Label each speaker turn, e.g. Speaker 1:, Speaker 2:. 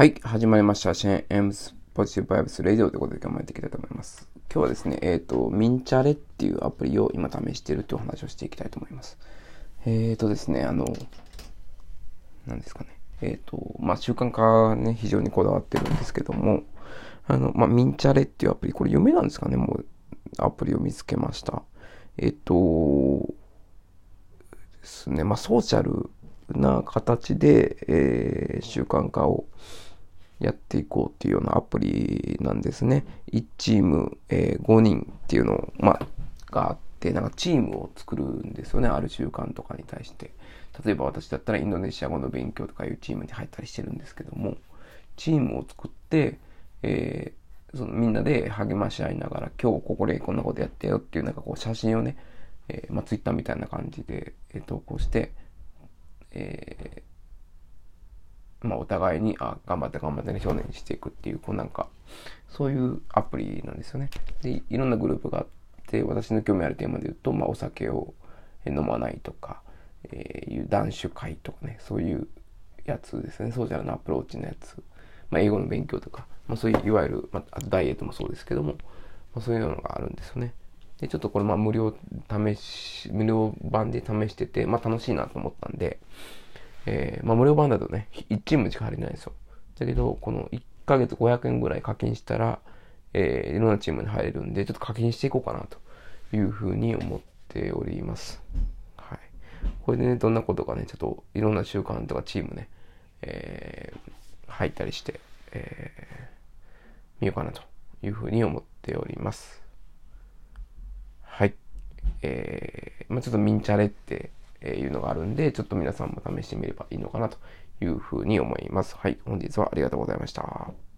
Speaker 1: はい、始まりました。シェーン・エムス・ポジティブ・バイブス・レディオということで頑張っていきたいと思います。今日はですね、えっ、と、ミンチャレっていうアプリを今試しているというお話をしていきたいと思います。えっ、とですね、あの、何ですかね。えっ、と、まあ、習慣化ね、非常にこだわってるんですけども、あの、まあ、ミンチャレっていうアプリ、これ夢なんですかね、もう、アプリを見つけました。えっ、と、ですね、まあ、ソーシャルな形で、えー習慣化をやっていこうっていうようなアプリなんですね。1チーム、えー5人っていうの、まあ、があって、なんかチームを作るんですよね。ある習慣とかに対して。例えば私だったらインドネシア語の勉強とかいうチームに入ったりしてるんですけども、チームを作って、えーそのみんなで励まし合いながら、今日ここでこんなことやってよっていうなんかこう写真をね、えーまあ、ツイッターみたいな感じで、えー投稿して、えーまあ、お互いに、あ、頑張って頑張ってね、少年にしていくっていう、こうなんか、そういうアプリなんですよね。で、いろんなグループがあって、私の興味あるテーマで言うと、まあ、お酒を飲まないとか、えーいう男子会とかね、そういうやつですね、ソーシャルなアプローチのやつ。まあ、英語の勉強とか、まあ、そういう、いわゆる、まあ、ダイエットもそうですけども、まあ、そういうのがあるんですよね。で、ちょっとこれ、まあ、無料試し、無料版で試してて、まあ、楽しいなと思ったんで、えーまあ、無料版だとね、1チームしか入れないんですよ。だけど、この1ヶ月500円ぐらい課金したら、えーいろんなチームに入れるんで、ちょっと課金していこうかなというふうに思っております。はい。これでね、どんなことがね、ちょっといろんな習慣とかチームね、えー入ったりして、えー見ようかなというふうに思っております。はい。えーまあ、ちょっとミンチャレってえいうのがあるんで、ちょっと皆さんも試してみればいいのかなというふうに思います。はい。本日はありがとうございました。